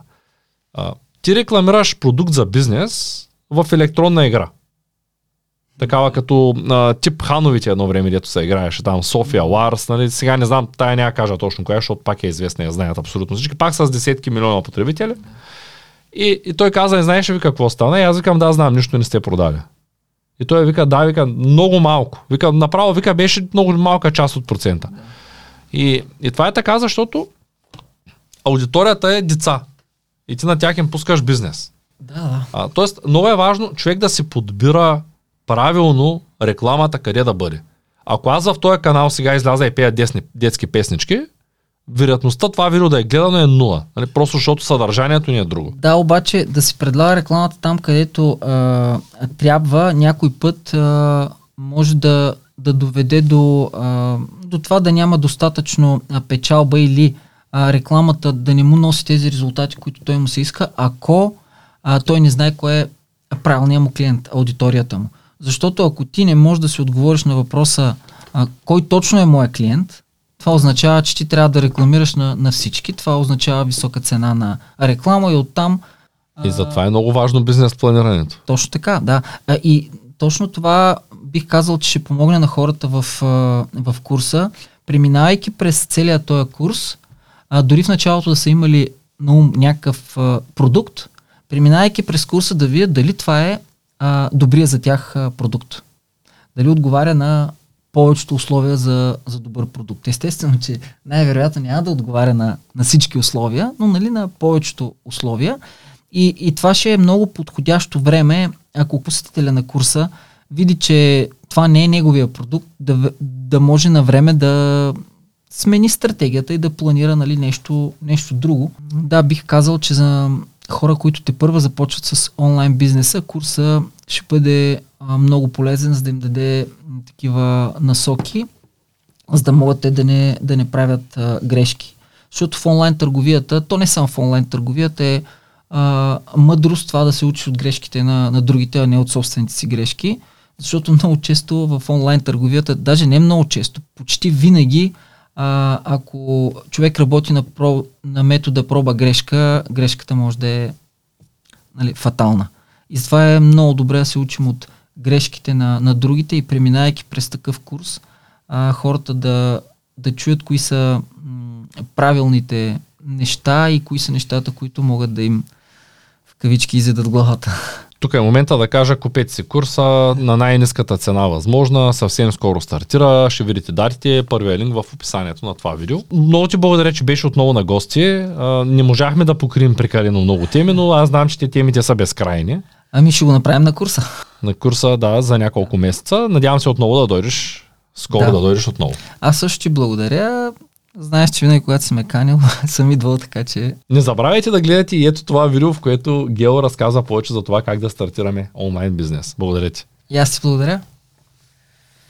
А, ти рекламираш продукт за бизнес в електронна игра. Такава като а, тип Хановите едно време, дето се играеше там, София, Ларс, нали, сега не знам, тая няма кажа точно коя, защото пак е известна, я знаят абсолютно всички, пак с десетки милиона потребители. И, и той каза, не знаеш ли какво стана? И аз викам, да, знам, нищо не сте продали. И той вика, да, вика, много малко. Вика, направо, вика, беше много малка част от процента. И, и това е така, защото аудиторията е деца. И ти на тях им пускаш бизнес. Да. А, тоест, много е важно човек да си подбира правилно рекламата къде да бъде. Ако аз в този канал сега изляза и пея десни, детски песнички, вероятността това видео да е гледано е нула. Нали? Просто защото съдържанието ни е друго. Да, обаче да си предлага рекламата там, където а, трябва някой път а, може да, да доведе до, а, до това да няма достатъчно а, печалба или а, рекламата да не му носи тези резултати, които той му се иска, ако а, той не знае кой е правилният му клиент, аудиторията му. Защото ако ти не можеш да си отговориш на въпроса а, кой точно е моят клиент, това означава, че ти трябва да рекламираш на, на всички. Това означава висока цена на реклама и оттам. И затова е много важно бизнес планирането. Точно така, да. И точно това бих казал, че ще помогне на хората в, в курса, преминавайки през целият този курс, а, дори в началото да са имали на ум някакъв а, продукт, преминавайки през курса да видят дали това е а, добрия за тях а, продукт. Дали отговаря на повечето условия за, за добър продукт. Естествено, че най-вероятно няма да отговаря на, на всички условия, но нали, на повечето условия. И, и това ще е много подходящо време, ако посетителя на курса види, че това не е неговия продукт, да, да може на време да смени стратегията и да планира нали, нещо, нещо друго. Да, бих казал, че за хора, които те първа започват с онлайн бизнеса, курса ще бъде а, много полезен, за да им даде такива насоки, за да могат те да не, да не правят а, грешки. Защото в онлайн търговията, то не само в онлайн търговията е а, мъдрост това да се учиш от грешките на, на другите, а не от собствените си грешки. Защото много често в онлайн търговията, даже не много често, почти винаги, а, ако човек работи на, про, на метода проба грешка, грешката може да е нали, фатална. И затова е много добре да се учим от грешките на, на другите и преминайки през такъв курс, а, хората да, да чуят кои са м, правилните неща и кои са нещата, които могат да им в кавички изедат главата. Тук е момента да кажа, купете си курса на най-низката цена възможна, съвсем скоро стартира, ще видите датите, първият линк в описанието на това видео. Много ти благодаря, че беше отново на гости. Не можахме да покрием прекалено много теми, но аз знам, че те темите са безкрайни. Ами ще го направим на курса. На курса, да, за няколко месеца. Надявам се отново да дойдеш, скоро Да. да дойдеш отново. Аз също ти благодаря. Знаеш, че винаги, когато си ме канил, *laughs* съм идвал, така че Не забравяйте да гледате и ето това видео, в което Гео разказва повече за това как да стартираме онлайн бизнес. Благодаря ти. и аз ти благодаря.